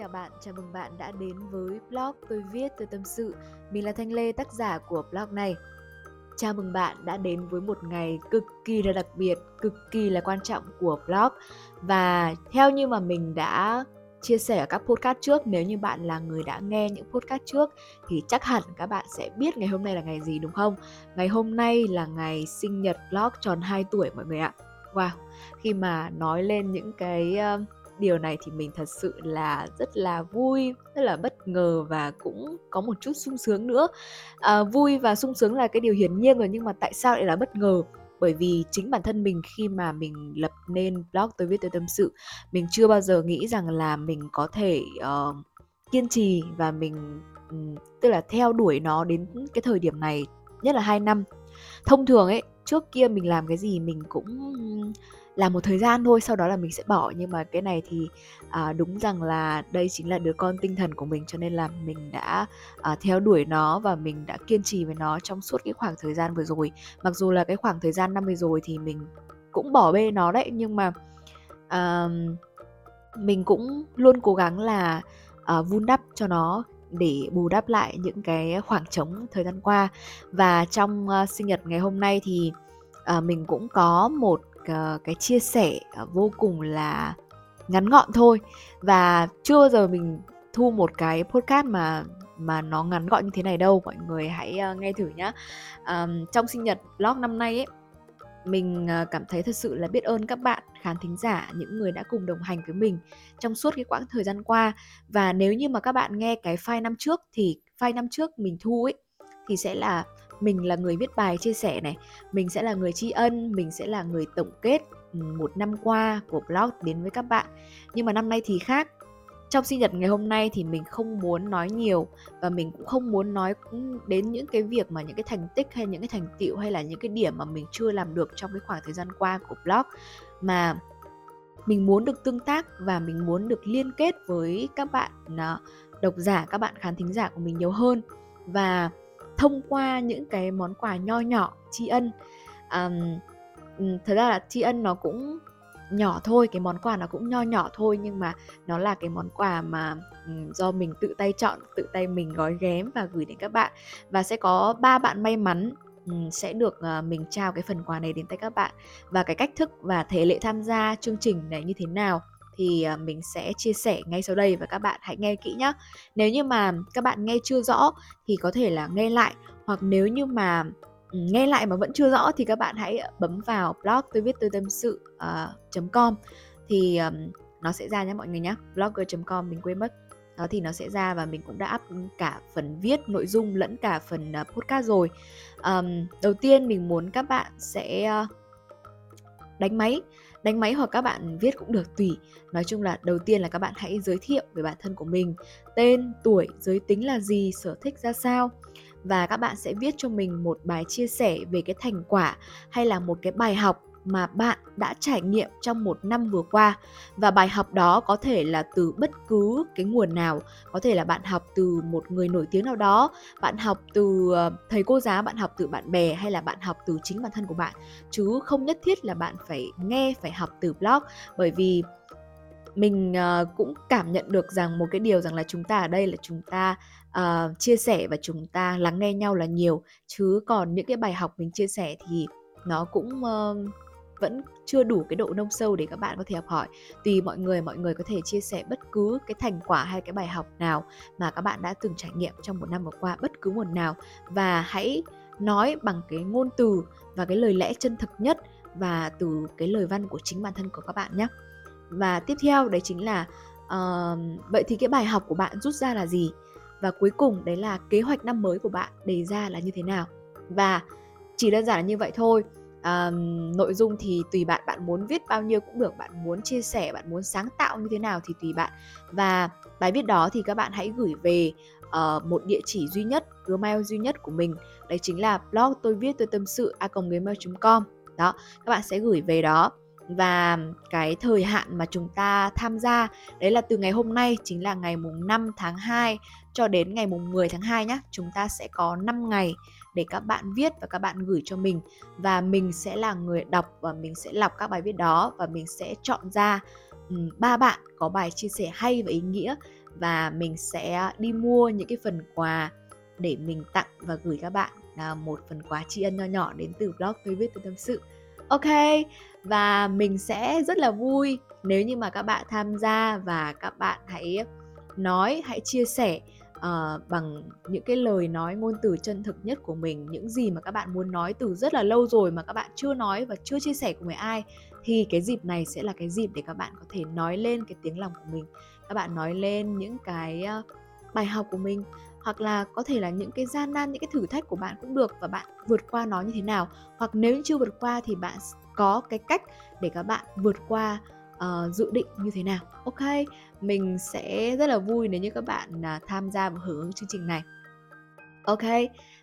Chào bạn, chào mừng bạn đã đến với blog tôi viết tôi tâm sự. Mình là Thanh Lê, tác giả của blog này. Chào mừng bạn đã đến với một ngày cực kỳ là đặc biệt, cực kỳ là quan trọng của blog. Và theo như mà mình đã chia sẻ ở các podcast trước, nếu như bạn là người đã nghe những podcast trước thì chắc hẳn các bạn sẽ biết ngày hôm nay là ngày gì đúng không? Ngày hôm nay là ngày sinh nhật blog tròn 2 tuổi mọi người ạ. Wow, khi mà nói lên những cái uh, điều này thì mình thật sự là rất là vui rất là bất ngờ và cũng có một chút sung sướng nữa. À, vui và sung sướng là cái điều hiển nhiên rồi nhưng mà tại sao lại là bất ngờ? Bởi vì chính bản thân mình khi mà mình lập nên blog tôi viết tôi tâm sự mình chưa bao giờ nghĩ rằng là mình có thể uh, kiên trì và mình um, tức là theo đuổi nó đến cái thời điểm này nhất là hai năm. Thông thường ấy trước kia mình làm cái gì mình cũng làm một thời gian thôi sau đó là mình sẽ bỏ. Nhưng mà cái này thì à, đúng rằng là đây chính là đứa con tinh thần của mình cho nên là mình đã à, theo đuổi nó và mình đã kiên trì với nó trong suốt cái khoảng thời gian vừa rồi. Mặc dù là cái khoảng thời gian năm vừa rồi thì mình cũng bỏ bê nó đấy nhưng mà à, mình cũng luôn cố gắng là à, vun đắp cho nó để bù đắp lại những cái khoảng trống thời gian qua. Và trong uh, sinh nhật ngày hôm nay thì uh, mình cũng có một uh, cái chia sẻ uh, vô cùng là ngắn gọn thôi. Và chưa bao giờ mình thu một cái podcast mà mà nó ngắn gọn như thế này đâu mọi người hãy uh, nghe thử nhá. Um, trong sinh nhật blog năm nay ấy mình cảm thấy thật sự là biết ơn các bạn khán thính giả những người đã cùng đồng hành với mình trong suốt cái quãng thời gian qua. Và nếu như mà các bạn nghe cái file năm trước thì file năm trước mình thu ấy thì sẽ là mình là người viết bài chia sẻ này, mình sẽ là người tri ân, mình sẽ là người tổng kết ừ, một năm qua của blog đến với các bạn. Nhưng mà năm nay thì khác. Trong sinh nhật ngày hôm nay thì mình không muốn nói nhiều và mình cũng không muốn nói đến những cái việc mà những cái thành tích hay những cái thành tựu hay là những cái điểm mà mình chưa làm được trong cái khoảng thời gian qua của blog. Mà mình muốn được tương tác và mình muốn được liên kết với các bạn ờ, độc giả, các bạn khán thính giả của mình nhiều hơn. Và thông qua những cái món quà nho nhỏ tri ân. Um, thật ra là tri ân nó cũng nhỏ thôi cái món quà nó cũng nho nhỏ thôi nhưng mà nó là cái món quà mà um, do mình tự tay chọn tự tay mình gói ghém và gửi đến các bạn. Và sẽ có ba bạn may mắn sẽ được ờ, mình trao cái phần quà này đến tay các bạn. Và cái cách thức và thể lệ tham gia chương trình này như thế nào thì à, mình sẽ chia sẻ ngay sau đây và các bạn hãy nghe kỹ nhé nếu như mà các bạn nghe chưa rõ thì có thể là nghe lại hoặc nếu như mà ừ, nghe lại mà vẫn chưa rõ thì các bạn hãy bấm vào blog tôi viết tôi tâm sự uh, com thì um, nó sẽ ra nhé mọi người nhé blogger.com mình quên mất. Đó thì nó sẽ ra và mình cũng đã up cả phần viết nội dung lẫn cả phần uh, podcast rồi. Um, đầu tiên mình muốn các bạn sẽ uh, đánh máy đánh máy hoặc các bạn viết cũng được, tùy. Nói chung là đầu tiên là các bạn hãy giới thiệu về bản thân của mình, tên, tuổi, giới tính là gì, sở thích ra sao. Và các bạn sẽ viết cho mình một bài chia sẻ về cái thành quả hay là một cái bài học mà bạn đã trải nghiệm trong một năm vừa qua. Và bài học đó có thể là từ bất cứ cái nguồn nào. Có thể là bạn học từ một người nổi tiếng nào đó bạn học từ ờ, thầy cô giáo bạn học từ bạn bè hay là bạn học từ chính bản thân của bạn. Chứ không nhất thiết là bạn phải nghe phải học từ blog. Bởi vì mình uh, cũng cảm nhận được rằng một cái điều rằng là chúng ta ở đây là chúng ta uh, chia sẻ và chúng ta lắng nghe nhau là nhiều. Chứ còn những cái bài học mình chia sẻ thì nó cũng uh, vẫn chưa đủ cái độ nông sâu để các bạn có thể học hỏi. Tùy mọi người mọi người có thể chia sẻ bất cứ cái thành quả hay cái bài học nào mà các bạn đã từng trải nghiệm trong một năm vừa qua bất cứ một nào. Và hãy nói bằng cái ngôn từ và cái lời lẽ chân thực nhất và từ cái lời văn của chính bản thân của các bạn nhé. Và tiếp theo đấy chính là uh, vậy thì cái bài học của bạn rút ra là gì? Và cuối cùng đấy là kế hoạch năm mới của bạn đề ra là như thế nào? Và chỉ đơn giản là như vậy thôi um, nội dung thì tùy bạn bạn muốn viết bao nhiêu cũng được bạn muốn chia sẻ bạn muốn sáng tạo như thế nào thì tùy bạn. Và bài viết đó thì các bạn hãy gửi về uh, một địa chỉ duy nhất gmail duy nhất của mình. Đấy chính là blog tôi viết tôi tâm sự a gmail.com đó các bạn sẽ gửi về đó và cái thời hạn mà chúng ta tham gia đấy là từ ngày hôm nay chính là ngày mùng 5 tháng 2 cho đến ngày mùng 10 tháng 2 nhé. Chúng ta sẽ có 5 ngày để các bạn viết và các bạn gửi cho mình. Và mình sẽ là người đọc và mình sẽ lọc các bài viết đó và mình sẽ chọn ra ba um, bạn có bài chia sẻ hay và ý nghĩa. Và mình sẽ đi mua những cái phần quà để mình tặng và gửi các bạn là một phần quà tri ân nho nhỏ đến từ blog tôi viết tôi tâm sự ok và mình sẽ rất là vui nếu như mà các bạn tham gia và các bạn hãy nói hãy chia sẻ uh, bằng những cái lời nói ngôn từ chân thực nhất của mình những gì mà các bạn muốn nói từ rất là lâu rồi mà các bạn chưa nói và chưa chia sẻ cùng với ai thì cái dịp này sẽ là cái dịp để các bạn có thể nói lên cái tiếng lòng của mình. Các bạn nói lên những cái uh, bài học của mình hoặc là có thể là những cái gian nan những cái thử thách của bạn cũng được và bạn vượt qua nó như thế nào. Hoặc nếu chưa vượt qua thì bạn có cái cách để các bạn vượt qua uh, dự định như thế nào. Ok mình sẽ rất là vui nếu như các bạn uh, tham gia và hưởng ứng chương trình này. Ok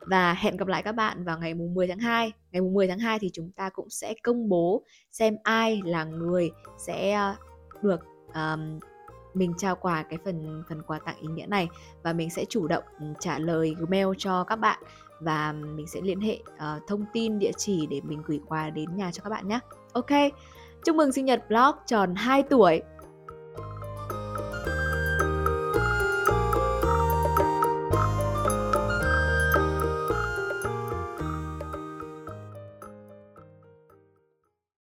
và hẹn gặp lại các bạn vào ngày mùng 10 tháng 2 ngày mùng 10 tháng 2 thì chúng ta cũng sẽ công bố xem ai là người sẽ uh, được um, mình trao quà cái phần phần quà tặng ý nghĩa này và mình sẽ chủ động ừ, trả lời mail cho các bạn và mình sẽ liên hệ uh, thông tin địa chỉ để mình gửi quà đến nhà cho các bạn nhé. Ok. Chúc mừng sinh nhật blog tròn 2 tuổi